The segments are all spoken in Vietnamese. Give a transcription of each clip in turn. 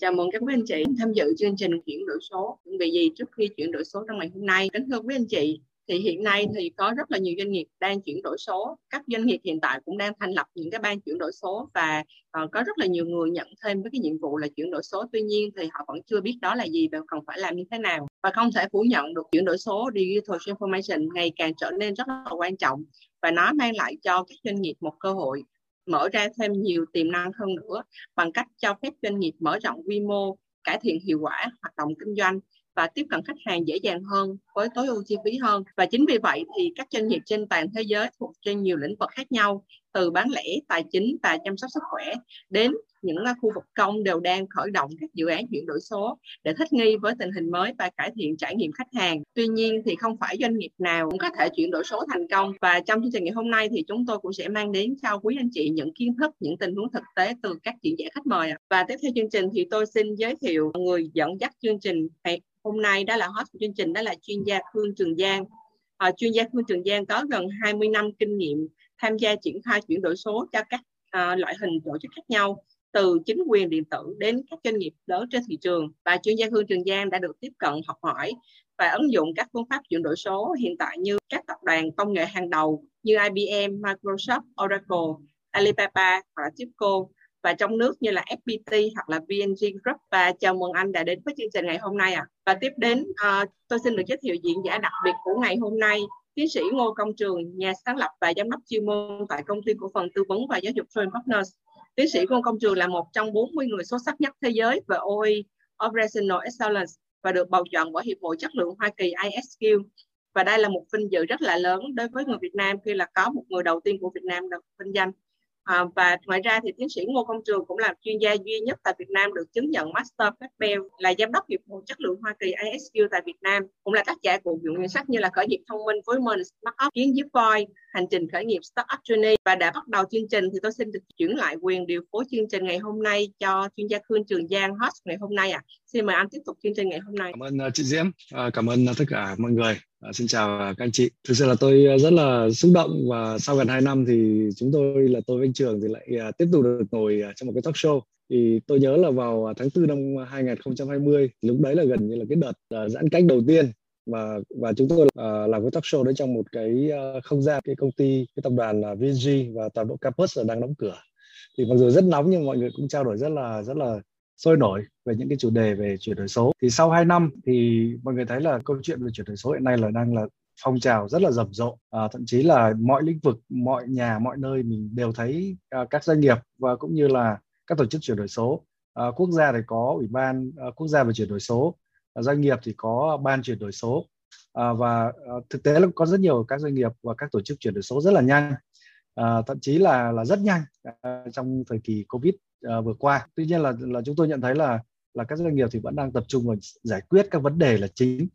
Chào mừng các quý anh chị tham dự chương trình chuyển đổi số. Chuẩn bị gì trước khi chuyển đổi số trong ngày hôm nay? Kính thưa quý anh chị, thì hiện nay thì có rất là nhiều doanh nghiệp đang chuyển đổi số các doanh nghiệp hiện tại cũng đang thành lập những cái ban chuyển đổi số và uh, có rất là nhiều người nhận thêm với cái nhiệm vụ là chuyển đổi số tuy nhiên thì họ vẫn chưa biết đó là gì và cần phải làm như thế nào và không thể phủ nhận được chuyển đổi số digital transformation ngày càng trở nên rất là quan trọng và nó mang lại cho các doanh nghiệp một cơ hội mở ra thêm nhiều tiềm năng hơn nữa bằng cách cho phép doanh nghiệp mở rộng quy mô, cải thiện hiệu quả hoạt động kinh doanh và tiếp cận khách hàng dễ dàng hơn, với tối ưu chi phí hơn. Và chính vì vậy thì các doanh nghiệp trên toàn thế giới thuộc trên nhiều lĩnh vực khác nhau, từ bán lẻ, tài chính và chăm sóc sức khỏe đến những khu vực công đều đang khởi động các dự án chuyển đổi số để thích nghi với tình hình mới và cải thiện trải nghiệm khách hàng. Tuy nhiên thì không phải doanh nghiệp nào cũng có thể chuyển đổi số thành công và trong chương trình ngày hôm nay thì chúng tôi cũng sẽ mang đến cho quý anh chị những kiến thức, những tình huống thực tế từ các diễn giả khách mời. Và tiếp theo chương trình thì tôi xin giới thiệu người dẫn dắt chương trình hôm nay đó là host của chương trình đó là chuyên gia Phương Trường Giang. À, chuyên gia Phương Trường Giang có gần 20 năm kinh nghiệm tham gia triển khai chuyển đổi số cho các à, loại hình tổ chức khác nhau từ chính quyền điện tử đến các doanh nghiệp lớn trên thị trường và chuyên gia Hương Trường Giang đã được tiếp cận học hỏi và ứng dụng các phương pháp chuyển đổi số hiện tại như các tập đoàn công nghệ hàng đầu như IBM, Microsoft, Oracle, Alibaba hoặc là Tipco và trong nước như là FPT hoặc là VNG Group và chào mừng anh đã đến với chương trình ngày hôm nay ạ. À. Và tiếp đến uh, tôi xin được giới thiệu diễn giả đặc biệt của ngày hôm nay tiến sĩ Ngô Công Trường, nhà sáng lập và giám đốc chuyên môn tại công ty cổ phần tư vấn và giáo dục Train Partners. Tiến sĩ Ngô Công Trường là một trong 40 người xuất sắc nhất thế giới về OE Operational Excellence, và được bầu chọn bởi Hiệp hội Chất lượng Hoa Kỳ ISQ. Và đây là một vinh dự rất là lớn đối với người Việt Nam khi là có một người đầu tiên của Việt Nam được vinh danh. À, và ngoài ra thì tiến sĩ Ngô Công Trường cũng là chuyên gia duy nhất tại Việt Nam được chứng nhận Master Black Belt, là giám đốc hiệp hội chất lượng Hoa Kỳ ISQ tại Việt Nam, cũng là tác giả của những quyển sách như là khởi nghiệp thông minh với mình, Smart Up, kiến giúp voi, hành trình khởi nghiệp Startup Journey và đã bắt đầu chương trình thì tôi xin được chuyển lại quyền điều phối chương trình ngày hôm nay cho chuyên gia Khương Trường Giang host ngày hôm nay ạ. À. Xin mời anh tiếp tục chương trình ngày hôm nay. Cảm ơn ờ, chị Diễm, ờ, cảm ơn ờ, tất cả mọi người. À, xin chào à, các anh chị. Thực sự là tôi à, rất là xúc động và sau gần 2 năm thì chúng tôi là tôi với anh Trường thì lại uh, tiếp tục được ngồi uh, trong một cái talk show. Thì tôi nhớ là vào tháng 4 năm 2020, lúc đấy là gần như là cái đợt uh, giãn cách đầu tiên và và chúng tôi uh, làm cái talk show đấy trong một cái uh, không gian cái công ty cái tập đoàn là VG và toàn bộ campus là đang đóng cửa thì mặc dù rất nóng nhưng mọi người cũng trao đổi rất là rất là sôi nổi về những cái chủ đề về chuyển đổi số. Thì sau 2 năm thì mọi người thấy là câu chuyện về chuyển đổi số hiện nay là đang là phong trào rất là rầm rộ. À, thậm chí là mọi lĩnh vực mọi nhà mọi nơi mình đều thấy à, các doanh nghiệp và cũng như là các tổ chức chuyển đổi số. À, quốc gia thì có ủy ban à, quốc gia về chuyển đổi số à, doanh nghiệp thì có ban chuyển đổi số. À, và à, thực tế là có rất nhiều các doanh nghiệp và các tổ chức chuyển đổi số rất là nhanh. À, thậm chí là là rất nhanh à, trong thời kỳ covid. Ờ, vừa qua. Tuy nhiên là là chúng tôi nhận thấy là là các doanh nghiệp thì vẫn đang tập trung vào giải quyết các vấn đề là chính.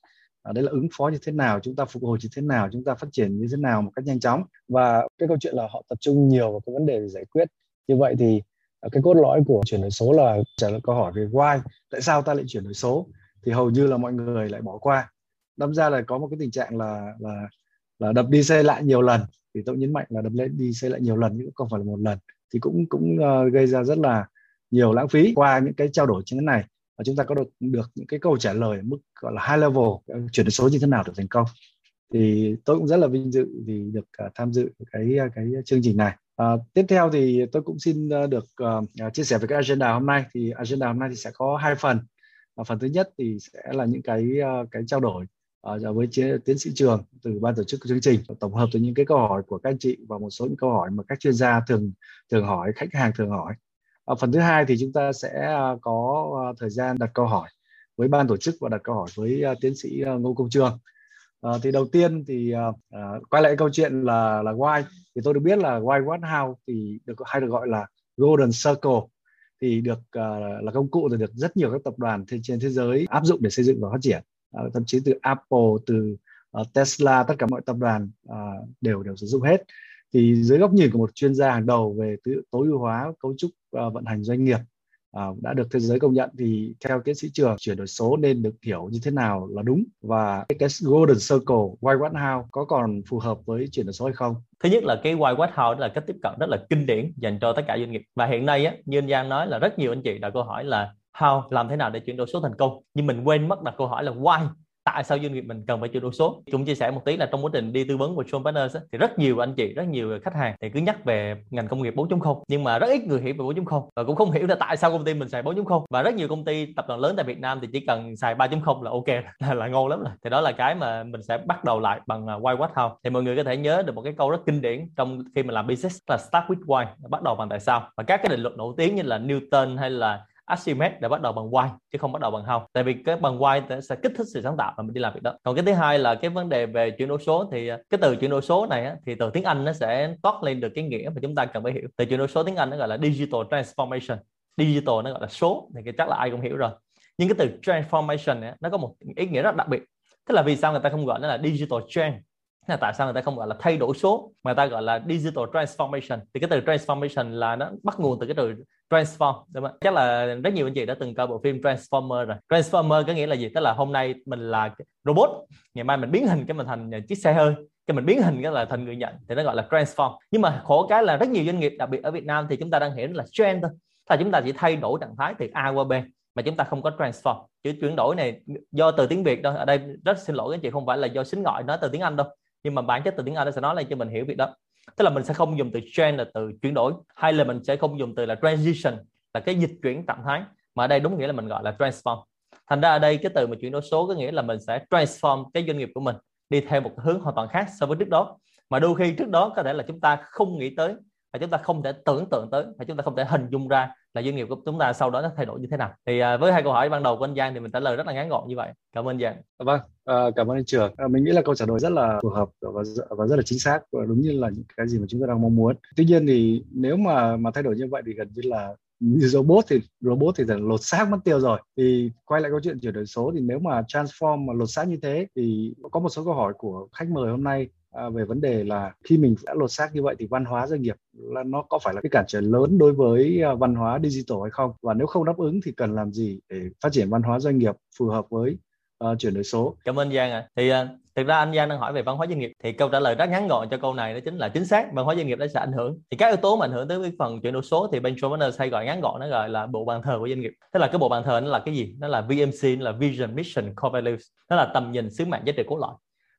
À, đấy là ứng phó như thế nào chúng ta phục hồi như thế nào chúng ta phát triển như thế nào một cách nhanh chóng. Và cái câu chuyện là họ tập trung nhiều vào cái vấn đề để giải quyết. Như vậy thì ờ, cái cốt lõi của chuyển đổi số là trả lời câu hỏi về why tại sao ta lại chuyển đổi số? Thì hầu như là mọi người lại bỏ qua. Đâm ra là có một cái tình trạng là là là đập đi xe lại nhiều lần. Thì tôi nhấn mạnh là đập lên đi xe lại nhiều lần nhưng cũng không phải là một lần thì cũng cũng uh, gây ra rất là nhiều lãng phí qua những cái trao đổi như thế này. Và chúng ta có được được những cái câu trả lời mức gọi là high level ờ, chuyển đổi số như thế nào để thành công. Thì tôi cũng rất là vinh dự vì được uh, tham dự cái cái chương trình này. Uh, tiếp theo thì tôi cũng xin uh, được uh, chia sẻ về cái agenda hôm nay. Thì agenda hôm nay thì sẽ có hai phần. Và phần thứ nhất thì sẽ là những cái cái trao đổi uh, với tiến sĩ trường từ ban tổ chức chương trình tổng hợp từ những cái câu hỏi của các anh chị và một số những câu hỏi mà các chuyên gia thường thường hỏi khách hàng thường hỏi. Uh, phần thứ hai thì chúng ta sẽ ờ, có thời gian đặt câu hỏi với ban tổ chức và đặt câu hỏi với tiến sĩ Ngô Công Trường. À, thì đầu tiên thì à, quay lại câu chuyện là là why thì tôi được biết là why what how thì được hay được gọi là golden circle thì được uh, là công cụ thì được rất nhiều các tập đoàn trên thế giới áp dụng để xây dựng và phát triển uh, thậm chí từ Apple từ uh, Tesla tất cả mọi tập đoàn uh, đều đều sử dụng hết. Thì dưới góc nhìn của một chuyên gia hàng đầu về tối ưu hóa cấu trúc uh, vận hành doanh nghiệp uh, đã được thế giới công nhận thì theo tiến sĩ trường chuyển đổi số nên được hiểu như thế nào là đúng và cái golden circle why what how có còn phù hợp với chuyển đổi số hay không? Thứ nhất là cái why what how là cách tiếp cận rất là kinh điển dành cho tất cả doanh nghiệp. Và hiện nay á, như anh Giang nói là rất nhiều anh chị đã câu hỏi là how làm thế nào để chuyển đổi số thành công? Nhưng mình quên mất đặt câu hỏi là why tại sao doanh nghiệp mình cần phải chuyển đổi số? Chúng chia sẻ một tí là trong quá trình đi tư vấn của John Partners thì rất nhiều anh chị rất nhiều khách hàng thì cứ nhắc về ngành công nghiệp 4.0 nhưng mà rất ít người hiểu về 4.0 và cũng không hiểu là tại sao công ty mình xài 4.0 và rất nhiều công ty tập đoàn lớn tại Việt Nam thì chỉ cần xài 3.0 là ok là, là ngon lắm rồi. Thì đó là cái mà mình sẽ bắt đầu lại bằng à, why what how. Thì mọi người có thể nhớ được một cái câu rất kinh điển trong khi mình làm business là start with why bắt đầu bằng tại sao. Và các cái định luật nổi tiếng như là Newton hay là Archimedes để bắt đầu bằng why chứ không bắt đầu bằng how tại vì cái bằng why sẽ kích thích sự sáng tạo mà mình đi làm việc đó. Còn cái thứ hai là cái vấn đề về chuyển đổi số thì ờ, cái từ chuyển đổi số này á, thì từ tiếng Anh nó sẽ toát lên được cái nghĩa mà chúng ta cần phải hiểu. Từ chuyển đổi số tiếng Anh nó gọi là digital transformation. Digital nó gọi là số thì chắc là ai cũng hiểu rồi. Nhưng cái từ transformation này, nó có một ý nghĩa rất đặc biệt. Tức là vì sao người ta không gọi nó là digital change là tại sao người ta không gọi là thay đổi số mà người ta gọi là digital transformation? Thì cái từ transformation là nó bắt nguồn từ cái từ transform. Đúng không? chắc là rất nhiều anh chị đã từng coi bộ phim Transformer rồi. Transformer có nghĩa là gì? Tức là hôm nay mình là robot, ngày mai mình biến hình cái mình thành chiếc xe hơi, cái mình biến hình cái là thành người nhận, thì nó gọi là transform. Nhưng mà khổ cái là rất nhiều doanh nghiệp, đặc biệt ở Việt Nam thì chúng ta đang hiểu là trend thôi. Là chúng ta chỉ thay đổi trạng thái từ A qua B, mà chúng ta không có transform. Chữ chuyển đổi này do từ tiếng Việt đâu ở đây rất xin lỗi các anh chị, không phải là do xính gọi nói từ tiếng Anh đâu. Nhưng mà bản chất từ tiếng Anh nó sẽ nói lên cho mình hiểu việc đó tức là mình sẽ không dùng từ change là từ chuyển đổi, hay là mình sẽ không dùng từ là transition, là cái dịch chuyển trạng thái. Mà ở đây đúng nghĩa là mình gọi là transform. Thành ra ở đây cái từ mà chuyển đổi số có nghĩa là mình sẽ transform cái doanh nghiệp của mình đi theo một hướng hoàn toàn khác so với trước đó. Mà đôi khi trước đó có thể là chúng ta không nghĩ tới, và chúng ta không thể tưởng tượng tới, và chúng ta không thể hình dung ra là doanh nghiệp của chúng ta sau đó nó thay đổi như thế nào? Thì à, với hai câu hỏi ban đầu của anh Giang thì mình trả lời rất là ngắn gọn như vậy. Cảm ơn Giang. Vâng à, cảm ơn anh Trường. À, mình nghĩ là câu trả lời rất là phù hợp và và rất là chính xác và đúng như là những cái gì mà chúng ta đang mong muốn. Tuy nhiên thì nếu mà mà thay đổi như vậy thì gần như là như robot thì robot thì dần lột xác mất tiêu rồi. Thì quay lại câu chuyện chuyển đổi số thì nếu mà transform mà lột xác như thế thì có một số câu hỏi của khách mời hôm nay à, về vấn đề là khi mình đã lột xác như vậy thì văn hóa doanh nghiệp là nó có phải là cái cản trở lớn đối với à, văn hóa digital hay không? Và nếu không đáp ứng thì cần làm gì để phát triển văn hóa doanh nghiệp phù hợp với uh, chuyển đổi số? Cảm ơn Giang ạ. À. thì uh, thực ra anh Giang đang hỏi về văn hóa doanh nghiệp. Thì câu trả lời rất ngắn gọn cho câu này đó chính là chính xác văn hóa doanh nghiệp đã sẽ ảnh hưởng. Thì các yếu tố mà ảnh hưởng tới cái phần chuyển đổi số thì bên Travelers hay gọi ngắn gọn nó gọi là bộ bàn thờ của doanh nghiệp. Tức là cái bộ bàn thờ nó là cái gì? Nó là VMC nó là Vision Mission Core Values. Nó là tầm nhìn sứ mạng giá trị cốt lõi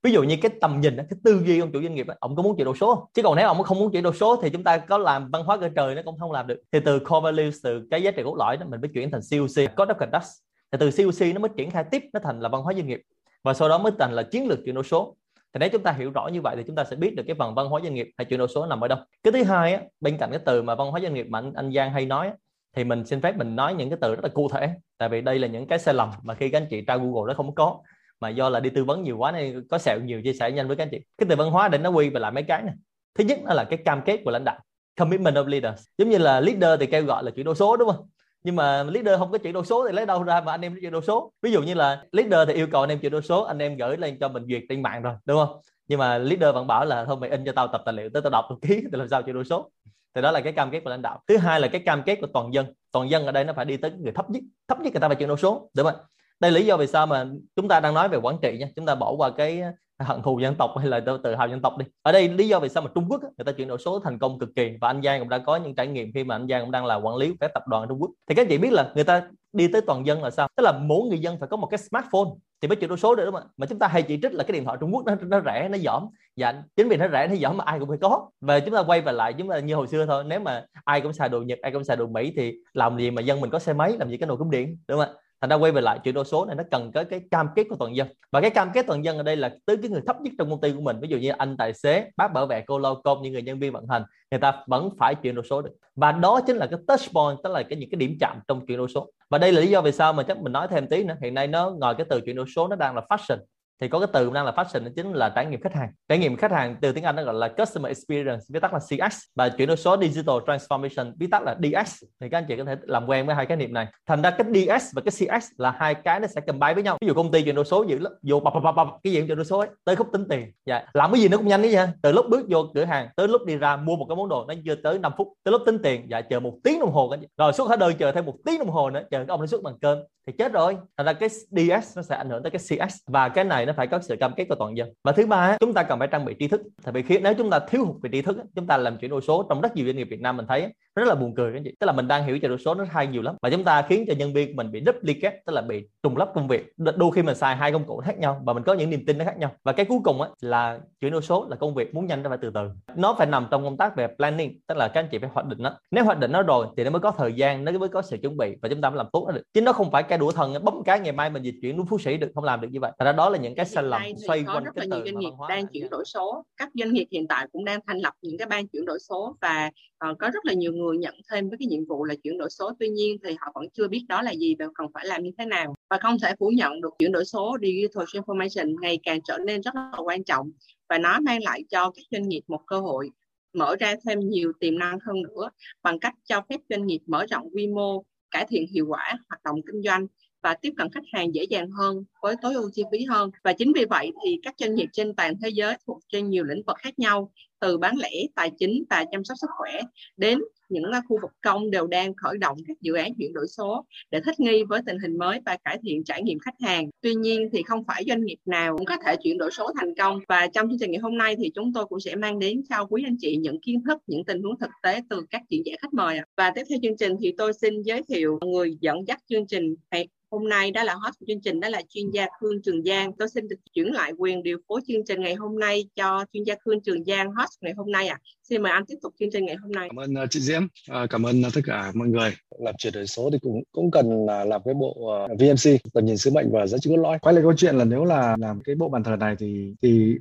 ví dụ như cái tầm nhìn cái tư duy ông chủ doanh nghiệp ông có muốn chuyển đổi số chứ còn nếu ông không muốn chuyển đổi số thì chúng ta có làm văn hóa cơ trời nó cũng không làm được. Thì từ core values từ cái giá trị cốt lõi đó mình mới chuyển thành COC code of conduct thì từ COC nó mới triển khai tiếp nó thành là văn hóa doanh nghiệp. Và sau đó mới thành là chiến lược chuyển đổi số. Thì nếu chúng ta hiểu rõ như vậy thì chúng ta sẽ biết được cái phần văn hóa doanh nghiệp hay chuyển đổi số nằm ở đâu. Cái thứ hai á, bên cạnh cái từ mà văn hóa doanh nghiệp mà anh, anh Giang hay nói thì mình xin phép mình nói những cái từ rất là cụ thể. Tại vì đây là những cái sai lầm mà khi các anh chị tra Google nó không có mà do là đi tư vấn nhiều quá nên có sẹo nhiều chia sẻ nhanh với các anh chị. Cái từ văn hóa để nó quy về lại mấy cái này thứ nhất là cái cam kết của lãnh đạo. Commitment of leaders. Giống như là leader thì kêu gọi là chuyển đổi số, đúng không? Nhưng mà leader không có chuyển đổi số thì lấy đâu ra mà anh em chuyển đổi số? Ví dụ như là leader thì yêu cầu anh em chuyển đổi số, anh em gửi lên cho mình duyệt trên mạng rồi, đúng không? Nhưng mà leader vẫn bảo là thôi mày in cho tao tập tài liệu tới tao đọc tao ký thì làm sao chuyển đổi số? Thì đó là cái cam kết của lãnh đạo. Thứ hai là cái cam kết của toàn dân. Toàn dân ở đây nó phải đi tới người thấp nhất. Thấp nhất người ta phải chuyển đổi số, đúng không đây là lý do vì sao mà chúng ta đang nói về quản trị nha. Chúng ta bỏ qua cái à, hận thù dân tộc hay là tự hào dân tộc đi. Ở đây lý do vì sao mà Trung Quốc người ta chuyển đổi số thành công cực kỳ và anh Giang cũng đã có những trải nghiệm khi mà anh Giang cũng đang là quản lý các tập đoàn Trung Quốc. Thì các chị biết là người ta đi tới toàn dân là sao? Tức là mỗi người dân phải có một cái smartphone thì mới chuyển đổi số được đúng không ạ? Mà chúng ta hay chỉ trích là cái điện thoại Trung Quốc nó nó rẻ nó giỏm, dạ chính vì nó rẻ nó giỏm mà ai cũng phải có. Và chúng ta quay về lại chúng ta như hồi xưa thôi nếu mà ai cũng xài đồ Nhật ai cũng xài đồ Mỹ thì làm gì mà dân mình có xe máy làm gì cái nồi cúng điện đúng không ạ? Thành ra quay về lại chuyển đổi số này nó cần có cái cam kết của toàn dân. Và cái cam kết toàn dân ở đây là tới cái người thấp nhất trong công ty của mình. Ví dụ như anh tài xế, bác bảo vệ cô lao công những người nhân viên vận hành, người ta vẫn phải chuyển đổi số được. Và đó chính là cái touch point, tức là cái những cái điểm chạm trong chuyển đổi số. Và đây là lý do vì sao mà chắc mình nói thêm tí nữa. Hiện nay nó ngồi cái từ chuyển đổi số nó đang là fashion thì có cái từ đang là fashion đó chính là trải nghiệm khách hàng. Trải nghiệm khách hàng từ tiếng Anh nó gọi là customer experience, viết tắt là CX và chuyển đổi số digital transformation, viết tắt là DX thì các anh chị có thể làm quen với hai cái niệm này. Thành ra cái DX và cái CX là hai cái nó sẽ cầm bay với nhau. Ví dụ công ty chuyển đổi số dữ lắm vô bập bập bập cái gì chuyển đổi số ấy, tới khúc tính tiền. Dạ. Làm cái gì nó cũng nhanh đấy nha từ lúc bước vô cửa hàng, tới lúc đi ra mua một cái món đồ, nó chưa tới 5 phút, tới lúc tính tiền dạ chờ một tiếng đồng hồ rồi xuất hóa đơn chờ thêm một tiếng đồng hồ nữa, chờ cái ông nó xuất bằng cơm, thì chết rồi. Thành ra cái DS nó sẽ ảnh hưởng tới cái CX và cái này nó phải có sự cam kết của toàn dân. Và thứ ba chúng ta cần phải trang bị tri thức. Tại vì khi, nếu chúng ta thiếu hụt về tri thức chúng ta làm chuyển đổi số trong rất nhiều doanh nghiệp Việt Nam mình thấy rất là buồn cười các anh chị. Tức là mình đang hiểu chuyển đổi số nó hay nhiều lắm. Và chúng ta khiến cho nhân viên mình bị duplicate tức là bị trùng lắp công việc. Đôi khi mình xài hai công cụ khác nhau và mình có những niềm tin nó khác nhau. Và cái cuối cùng á, là chuyển đổi số là công việc muốn nhanh nó phải từ từ. Nó phải nằm trong công tác về planning tức là các anh chị phải hoạch định nó nếu hoạch định nó rồi thì nó mới có thời gian nó mới có sự chuẩn bị và chúng ta mới làm tốt nó được. Chứ nó không phải cái đũa thần bấm cái ngày mai mình dịch chuyển đúng phú sĩ được không làm được như vậy. Thành ra đó là những cái sai lầm xoay quanh rất cái là từ nhiều doanh nghiệp đang chuyển đổi số. Các doanh nghiệp hiện tại cũng đang thành lập những cái ban chuyển đổi số và uh, có rất là nhiều người nhận thêm với cái nhiệm vụ là chuyển đổi số. Tuy nhiên thì họ vẫn chưa biết đó là gì và cần phải làm như thế nào và không thể phủ nhận được chuyển đổi số digital transformation ngày càng trở nên rất là quan trọng và nó mang lại cho các doanh nghiệp một cơ hội mở ra thêm nhiều tiềm năng hơn nữa bằng cách cho phép doanh nghiệp mở rộng quy mô, cải thiện hiệu quả hoạt động kinh doanh và tiếp cận khách hàng dễ dàng hơn với tối ưu chi phí hơn và chính vì vậy thì các doanh nghiệp trên toàn thế giới thuộc trên nhiều lĩnh vực khác nhau từ bán lẻ tài chính và chăm sóc sức khỏe đến những à, khu vực công đều đang khởi động các dự án chuyển đổi số để thích nghi với tình hình mới và cải thiện trải nghiệm khách hàng. Tuy nhiên thì không phải doanh nghiệp nào cũng có thể chuyển đổi số thành công và trong chương trình ngày hôm nay thì chúng tôi cũng sẽ mang đến cho quý anh chị những kiến thức, những tình huống thực tế từ các diễn giả khách mời. Và tiếp theo chương trình thì tôi xin giới thiệu người dẫn dắt chương trình hôm nay đó là host của chương trình đó là chuyên gia Khương Trường Giang. Tôi xin được chuyển lại quyền điều phối chương trình ngày hôm nay cho chuyên gia Khương Trường Giang host ngày hôm nay ạ. À. Xin mời anh tiếp tục chương trình ngày hôm nay. Cảm ơn uh, chị Diễm, uh, cảm ơn uh, tất cả mọi người. Làm chuyển đổi số thì cũng cũng cần là làm cái bộ uh, VMC tầm nhìn sứ mệnh và giá trị cốt lõi. Quay lại câu chuyện là nếu là làm cái bộ bàn thờ này thì thì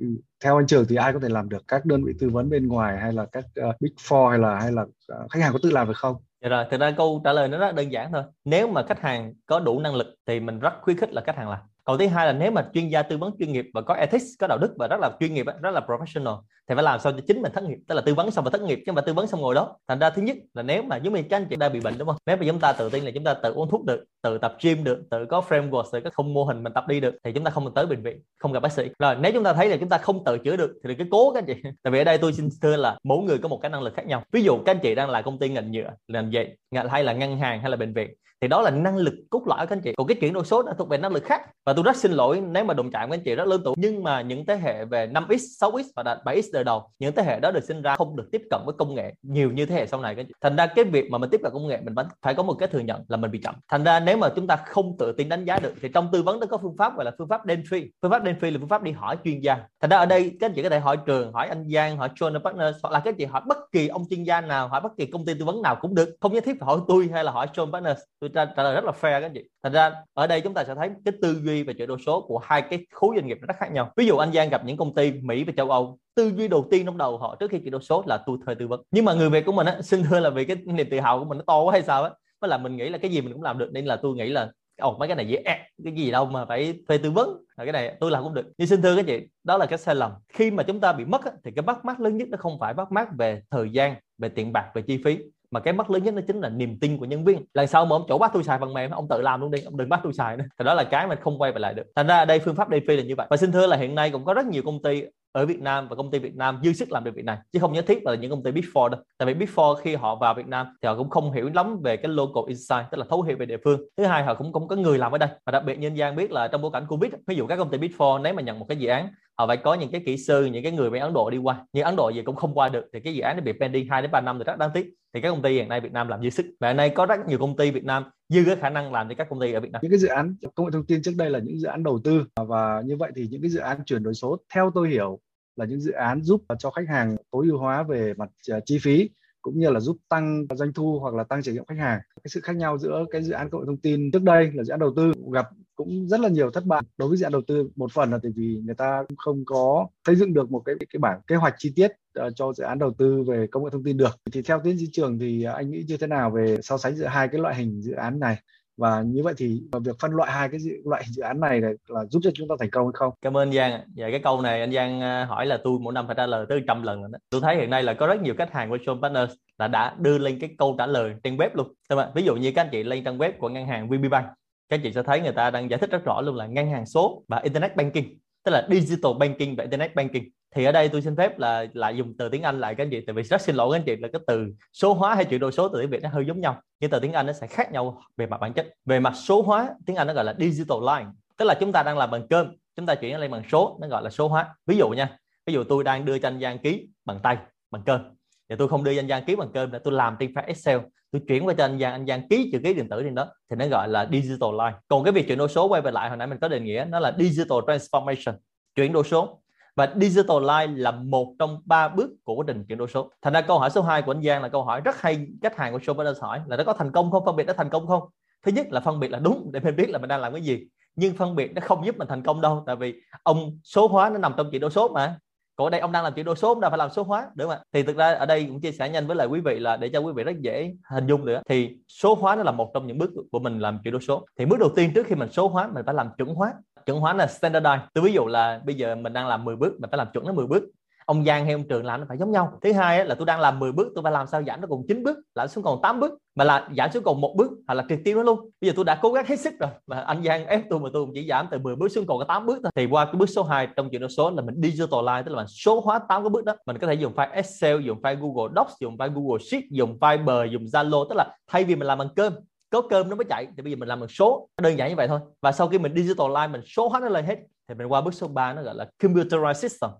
theo anh trường thì ai có thể làm được các đơn vị tư vấn bên ngoài hay là các uh, big four hay là hay là uh, khách hàng có tự làm được không Dạ rồi, thực ra câu trả lời nó rất đơn giản thôi. Nếu mà khách hàng có đủ năng lực thì mình rất khuyến khích là khách hàng làm câu thứ hai là nếu mà chuyên gia tư vấn chuyên nghiệp và có ethics, có đạo đức và rất là chuyên nghiệp rất là professional, thì phải làm sao cho chính mình thất nghiệp, tức là tư vấn xong và thất nghiệp chứ không phải tư vấn xong ngồi đó. Thành ra thứ nhất là nếu mà giống như các anh chị đang bị bệnh, đúng không? Nếu mà chúng ta tự tin là chúng ta tự uống thuốc được, tự tập gym được, tự có framework, tự có không mô hình mình tập đi được, thì chúng ta không cần tới bệnh viện, không gặp bác sĩ. Rồi, nếu chúng ta thấy là chúng ta không tự chữa được, thì đừng cứ cố các anh chị. Tại vì ở đây tôi xin thưa là mỗi người có một cái năng lực khác nhau. Ví dụ các anh chị đang là công ty ngành nhựa ngành dệt hay là ngân hàng hay là bệnh viện, thì đó là năng lực cốt lõi các anh chị. Còn cái chuyển đổi số đã thuộc về năng lực khác và tôi rất xin lỗi nếu mà đụng chạm với anh chị rất lớn tuổi. Nhưng mà những thế hệ về 5x 6x và 7x đời đầu những thế hệ đó được sinh ra không được tiếp cận với công nghệ nhiều như thế hệ sau này các anh chị. thành ra cái việc mà mình tiếp cận công nghệ mình vẫn phải có một cái thừa nhận là mình bị chậm. Thành ra nếu mà chúng ta không tự tin đánh giá được thì trong tư vấn nó có phương pháp gọi là phương pháp Denfree phương pháp Denfree là phương pháp đi hỏi chuyên gia. Thành ra ở đây các anh chị có thể hỏi trường hỏi anh Giang hỏi John Partners hoặc là các anh chị hỏi bất kỳ ông chuyên gia nào hỏi bất kỳ công ty tư vấn nào cũng được. Không nhất thiết phải hỏi tôi hay là hỏi John Partners. Tôi trả, trả lời rất là fair các anh chị. Thành ra ở đây chúng ta sẽ thấy cái tư duy về chuyển đổi số của hai cái khối doanh nghiệp nó rất khác nhau. Ví dụ anh Giang gặp những công ty Mỹ và châu Âu, tư duy đầu tiên trong đầu họ trước khi chuyển đổi số là tôi thuê tư vấn. Nhưng mà người Việt của mình á xin thưa là vì cái niềm tự hào của mình nó to quá hay sao á. Với là mình nghĩ là cái gì mình cũng làm được, nên là tôi nghĩ là, ồ, mấy cái này dễ cái gì đâu mà phải thuê tư vấn. Là cái này tôi làm cũng được. Nhưng xin thưa các chị, đó là cái sai lầm. Khi mà chúng ta bị mất thì cái bắt mắt lớn nhất nó không phải bắt mắt về thời gian, về tiền bạc, về chi phí mà cái mất lớn nhất nó chính là niềm tin của nhân viên. Lần sau mà ông chỗ bắt tôi xài phần mềm, ông tự làm luôn đi, ông đừng bắt tôi xài nữa. Thì đó là cái mình không quay về lại được. Thành ra đây, phương pháp DP là như vậy. Và xin thưa là hiện nay cũng có rất nhiều công ty ở Việt Nam và công ty Việt Nam dư sức làm được việc này. Chứ không nhất thiết là những công ty Big Four đâu. Tại vì Big Four khi họ vào Việt Nam thì họ cũng không hiểu lắm về cái local insight, tức là thấu hiểu về địa phương. Thứ hai, họ cũng không có người làm ở đây. Và đặc biệt nhân gian biết là trong bối cảnh Covid, ví dụ các công ty Big Four, nếu mà nhận một cái dự án họ phải có những cái kỹ sư, những cái người bên Ấn Độ đi qua. Nhưng Ấn Độ gì cũng không qua được. Thì cái dự án nó bị pending 2 đến 3 năm thì rất đáng tiếc. Thì các công ty hiện nay Việt Nam làm dư sức. Và hiện nay có rất nhiều công ty Việt Nam dư cái khả năng làm cho các công ty ở Việt Nam. Những cái dự án, công nghệ thông tin trước đây là những dự án đầu tư. Và như vậy thì những cái dự án chuyển đổi số, theo tôi hiểu, là những dự án giúp cho khách hàng tối ưu hóa về mặt à, chi phí, cũng như là giúp tăng doanh thu hoặc là tăng trải nghiệm khách hàng. Cái sự khác nhau giữa cái dự án công nghệ thông tin trước đây là dự án đầu tư, gặp cũng rất là nhiều thất bại đối với dự án đầu tư một phần là tại vì người ta không có xây dựng được một cái cái bảng kế hoạch chi tiết uh, cho dự án đầu tư về công nghệ thông tin được thì theo tiến sĩ trường thì ờ, anh nghĩ như thế nào về so sánh giữa hai cái loại hình dự án này và như vậy thì ờ, việc phân loại hai cái dự, loại dự án này là, là giúp cho chúng ta thành công hay không? Cảm ơn Giang. Và dạ, cái câu này anh Giang hỏi là tôi mỗi năm phải trả lời tới trăm lần rồi đó. Tôi thấy hiện nay là có rất nhiều khách hàng của Show Partners là đã đưa lên cái câu trả lời trên web luôn. Đúng Ví dụ như các anh chị lên trang web của ngân hàng VPBank các anh chị sẽ thấy người ta đang giải thích rất rõ luôn là ngân hàng số và internet banking, tức là digital banking và internet banking. Thì ở đây tôi xin phép là lại dùng từ tiếng Anh lại các anh chị, tại vì rất xin lỗi các anh chị là cái từ số hóa hay chuyển đổi số từ tiếng Việt nó hơi giống nhau, nhưng từ tiếng Anh nó sẽ khác nhau về mặt bản chất. Về mặt số hóa, tiếng Anh nó gọi là digital line, tức là chúng ta đang làm bằng cơm, chúng ta chuyển lên bằng số, nó gọi là số hóa. Ví dụ nha, ví dụ tôi đang đưa cho anh Giang ký bằng tay, bằng cơm. Thì tôi không đưa danh Giang ký bằng cơm để tôi làm trên file Excel tôi chuyển qua cho anh Giang anh Giang ký chữ ký điện tử trên đó, thì nó gọi là digital life còn cái việc chuyển đổi số quay về lại, hồi nãy mình có định nghĩa nó là digital transformation, chuyển đổi số. Và digital life là một trong ba bước của quá trình chuyển đổi số. Thành ra câu hỏi số 2 của anh Giang là câu hỏi rất hay, khách hàng của Showbuilders hỏi là nó có thành công không, phân biệt nó thành công không? Thứ nhất là phân biệt là đúng, để mình biết là mình đang làm cái gì. Nhưng phân biệt nó không giúp mình thành công đâu, tại vì ông số hóa nó nằm trong chuyển đổi số mà còn ở đây ông đang làm chuyển đổi số ông đang phải làm số hóa, đúng không ạ? Thì thực ra ở đây cũng chia sẻ nhanh với lại quý vị là để cho quý vị rất dễ hình dung được thì số hóa nó là một trong những bước của mình làm chuyển đổi số thì bước đầu tiên trước khi mình số hóa, mình phải làm chuẩn hóa. Chuẩn hóa là standardize tôi ví dụ là bây giờ mình đang làm 10 bước, mình phải làm chuẩn nó 10 bước ông Giang hay ông Trường làm nó phải giống nhau. Thứ hai là tôi đang làm 10 bước tôi phải làm sao giảm nó còn 9 bước lại xuống còn 8 bước mà là giảm xuống còn một bước hoặc là triệt tiêu nó luôn. Bây giờ tôi đã cố gắng hết sức rồi mà anh Giang ép tôi mà tôi chỉ giảm từ 10 bước xuống còn có 8 bước thôi. Thì qua cái bước số 2 trong chuyển đổi số là mình digitalize tức là mình số hóa 8 cái bước đó. Mình có thể dùng file Excel dùng file Google Docs dùng file Google Sheet dùng file bờ, dùng Zalo tức là thay vì mình làm bằng cơm có cơm nó mới chạy thì bây giờ mình làm bằng số. Đơn giản như vậy thôi. Và sau khi mình digitalize mình số hóa nó lên hết thì mình qua bước số 3 nó gọi là computerized system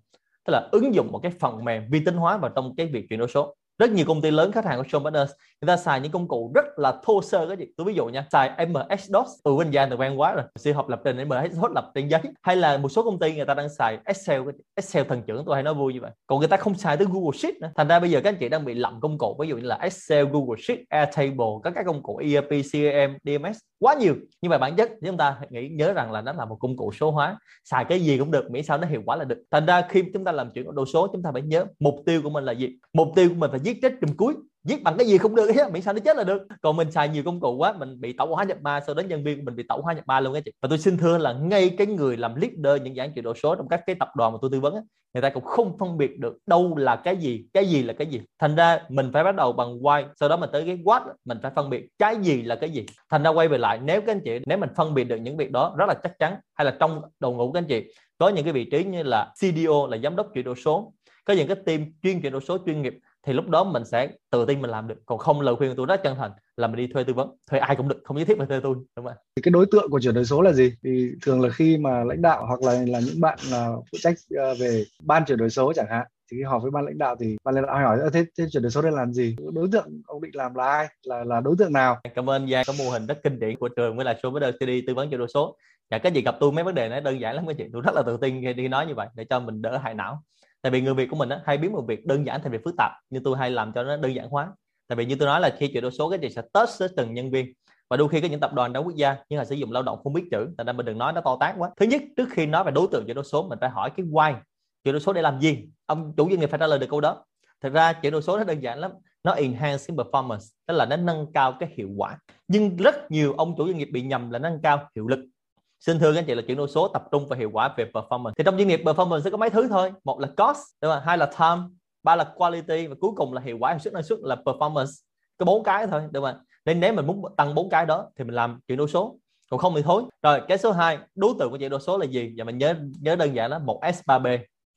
tức là ứng dụng một cái phần mềm vi tính hóa vào trong cái việc chuyển đổi số. Rất nhiều công ty lớn, khách hàng của Shawn Partners người ta xài những công cụ rất là thô sơ cái gì. Tôi ví dụ nha, xài MS DOS ừ bên gia từ quen quá rồi. Sư học lập trình MS DOS lập trên giấy. Hay là một số công ty người ta đang xài Excel Excel thần trưởng tôi hay nói vui như vậy. Còn người ta không xài tới Google Sheet nữa. Thành ra bây giờ các anh chị đang bị lậm công cụ, ví dụ như là Excel, Google Sheet, Airtable, các các công cụ ERP CRM DMS quá nhiều. Nhưng mà bản chất chúng ta nghĩ, nhớ rằng là nó là một công cụ số hóa. Xài cái gì cũng được, miễn sao nó hiệu quả là được. Thành ra khi chúng ta làm chuyển đồ số, chúng ta phải nhớ mục tiêu của mình là gì? Mục tiêu của mình phải viết chết trong cuối viết bằng cái gì không được miễn sao nó chết là được. Còn mình xài nhiều công cụ quá mình bị tẩu hóa nhập ma sau đó nhân viên của mình bị tẩu hóa nhập ma luôn á chị. Và tôi xin thưa là ngay cái người làm leader những dạng chuyển đổi số trong các cái tập đoàn mà tôi tư vấn á, người ta cũng không phân biệt được đâu là cái gì cái gì là cái gì. Thành ra mình phải bắt đầu bằng why sau đó mình tới cái what mình phải phân biệt cái gì là cái gì. Thành ra quay về lại nếu các anh chị nếu mình phân biệt được những việc đó rất là chắc chắn hay là trong đầu ngũ các anh chị có những cái vị trí như là CDO là giám đốc chuyển đổi số có những cái team chuyên chuyển đổi số chuyên nghiệp thì lúc đó mình sẽ tự tin mình làm được. Còn không lời khuyên của tôi rất chân thành là mình đi thuê tư vấn. Thuê ai cũng được không nhất thiết phải thuê tôi đúng không thì cái đối tượng của chuyển đổi số là gì? Thì thường là khi mà lãnh đạo hoặc là là những bạn là phụ trách ờ, về ban chuyển đổi số chẳng hạn thì khi họp với ban lãnh đạo thì ban lãnh đạo hỏi thế, thế chuyển đổi số đây làm gì? Đối tượng ông định làm là ai? Là là đối tượng nào? Cảm ơn Giang có mô hình rất kinh điển của trường với là số với đi tư vấn chuyển đổi số. Và cái gì gặp tôi mấy vấn đề nó đơn giản lắm các chị tôi rất là tự tin khi đi nói như vậy để cho mình đỡ hại não tại vì người việt của mình á, hay biến một việc đơn giản thành việc phức tạp nhưng tôi hay làm cho nó đơn giản hóa. Tại vì như tôi nói là khi chuyển đổi số cái gì sẽ test tới từng nhân viên. Và đôi khi có những tập đoàn đa quốc gia nhưng mà sử dụng lao động không biết chữ tại nên mình đừng nói nó to tát quá. Thứ nhất trước khi nói về đối tượng chuyển đổi số mình phải hỏi cái why. Chuyển đổi số để làm gì? Ông chủ doanh nghiệp phải trả lời được câu đó. Thật ra chuyển đổi số nó đơn giản lắm. Nó enhancing performance tức là nó nâng cao cái hiệu quả. Nhưng rất nhiều ông chủ doanh nghiệp bị nhầm là nâng cao hiệu lực xin thưa các anh chị là chuyển đổi số tập trung vào hiệu quả về performance. Thì trong doanh nghiệp performance sẽ có mấy thứ thôi. Một là cost, đúng không? hai là time, ba là quality, và cuối cùng là hiệu quả hiệu suất năng suất là performance. Có bốn cái thôi, đúng không nên nếu mình muốn tăng bốn cái đó thì mình làm chuyển đổi số. Còn không thì thôi. Rồi, cái số 2 đối tượng của chuyển đổi số là gì? Và mình nhớ nhớ đơn giản là một S 3 B.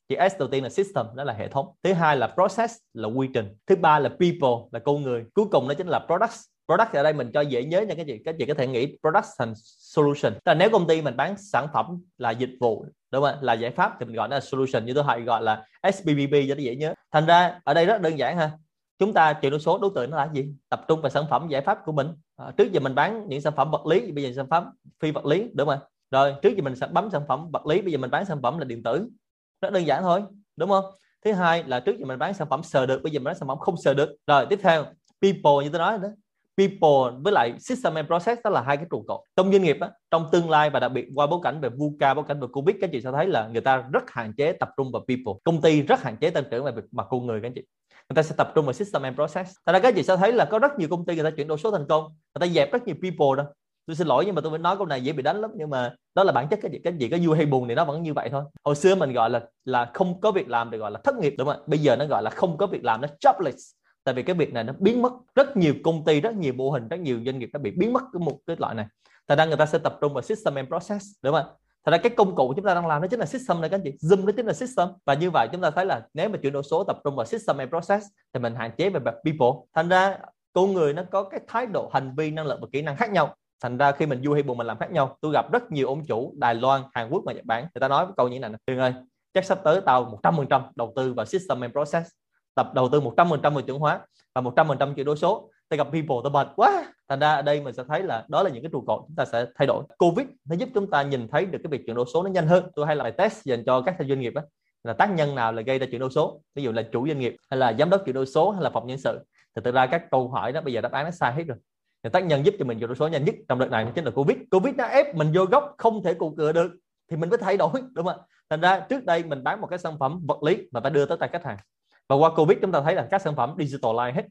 Chữ S đầu tiên là system, đó là hệ thống. Thứ hai là process, là quy trình. Thứ ba là people, là con người. Cuối cùng đó chính là products product ở đây mình cho dễ nhớ nha các chị các chị có thể nghĩ product thành solution. Tức là nếu công ty mình bán sản phẩm là dịch vụ đúng không là giải pháp thì mình gọi nó là solution như tôi hay gọi là SBBB cho nó dễ nhớ. Thành ra ở đây rất đơn giản ha. Chúng ta chuyển đổi số đối tượng nó là gì? Tập trung vào sản phẩm giải pháp của mình. À, trước giờ mình bán những sản phẩm vật lý bây giờ sản phẩm phi vật lý đúng không rồi trước giờ mình sẽ bấm sản phẩm vật lý bây giờ mình bán sản phẩm là điện tử. Rất đơn giản thôi đúng không? Thứ hai là trước giờ mình bán sản phẩm sờ được bây giờ mình bán sản phẩm không sờ được. Rồi tiếp theo people như tôi nói đó people với lại system and process đó là hai cái trụ cột. Trong doanh nghiệp á, trong tương lai và đặc biệt qua bối cảnh về VUCA bối cảnh về Covid các chị sẽ thấy là người ta rất hạn chế tập trung vào people. Công ty rất hạn chế tăng trưởng về mặt con người các chị. Người ta sẽ tập trung vào system and process. Thật ra các chị sẽ thấy là có rất nhiều công ty người ta chuyển đổi số thành công. Người ta dẹp rất nhiều people đó. Tôi xin lỗi nhưng mà tôi mới nói câu này dễ bị đánh lắm nhưng mà đó là bản chất cái gì cái gì có vui hay buồn thì nó vẫn như vậy thôi. Hồi xưa mình gọi là là không có việc làm thì gọi là thất nghiệp đúng không bây giờ nó gọi là không có việc làm nó jobless tại vì cái việc này nó biến mất, rất nhiều công ty, rất nhiều mô hình, rất nhiều doanh nghiệp đã bị biến mất cái một cái loại này. Thành ra người ta sẽ tập trung vào system and process, đúng không Thật ra cái công cụ chúng ta đang làm nó chính là system này các anh chị. Zoom nó chính là system. Và như vậy chúng ta thấy là nếu mà chuyển đổi số tập trung vào system and process thì mình hạn chế về people. Thành ra con người nó có cái thái độ, hành vi, năng lực và kỹ năng khác nhau. Thành ra khi mình vui hay buồn mình làm khác nhau. Tôi gặp rất nhiều ông chủ Đài Loan, Hàn Quốc và Nhật Bản. Người ta nói câu như thế này Tuyền ơi, chắc sắp tới tao 100% đầu tư vào system and process tập đầu tư 100% về chuẩn hóa và 100% chuyển đổi số. Tôi gặp people, tôi bật, quá! Thành ra ở đây mình sẽ thấy là đó là những cái trụ cột chúng ta sẽ thay đổi. Covid nó giúp chúng ta nhìn thấy được cái việc chuyển đổi số nó nhanh hơn. Tôi hay là bài test dành cho các doanh nghiệp đó là tác nhân nào là gây ra chuyển đổi số. Ví dụ là chủ doanh nghiệp hay là giám đốc chuyển đổi số hay là phòng nhân sự. Thì thực ra các câu hỏi đó bây giờ đáp án nó sai hết rồi. Thì tác nhân giúp cho mình chuyển đổi số nhanh nhất trong đợt này chính là covid. Covid nó ép mình vô gốc không thể cụ cửa được thì mình mới thay đổi, đúng không thành ra trước đây mình bán một cái sản phẩm vật lý mà phải đưa tới tay khách hàng và qua covid chúng ta thấy là các sản phẩm digital line hết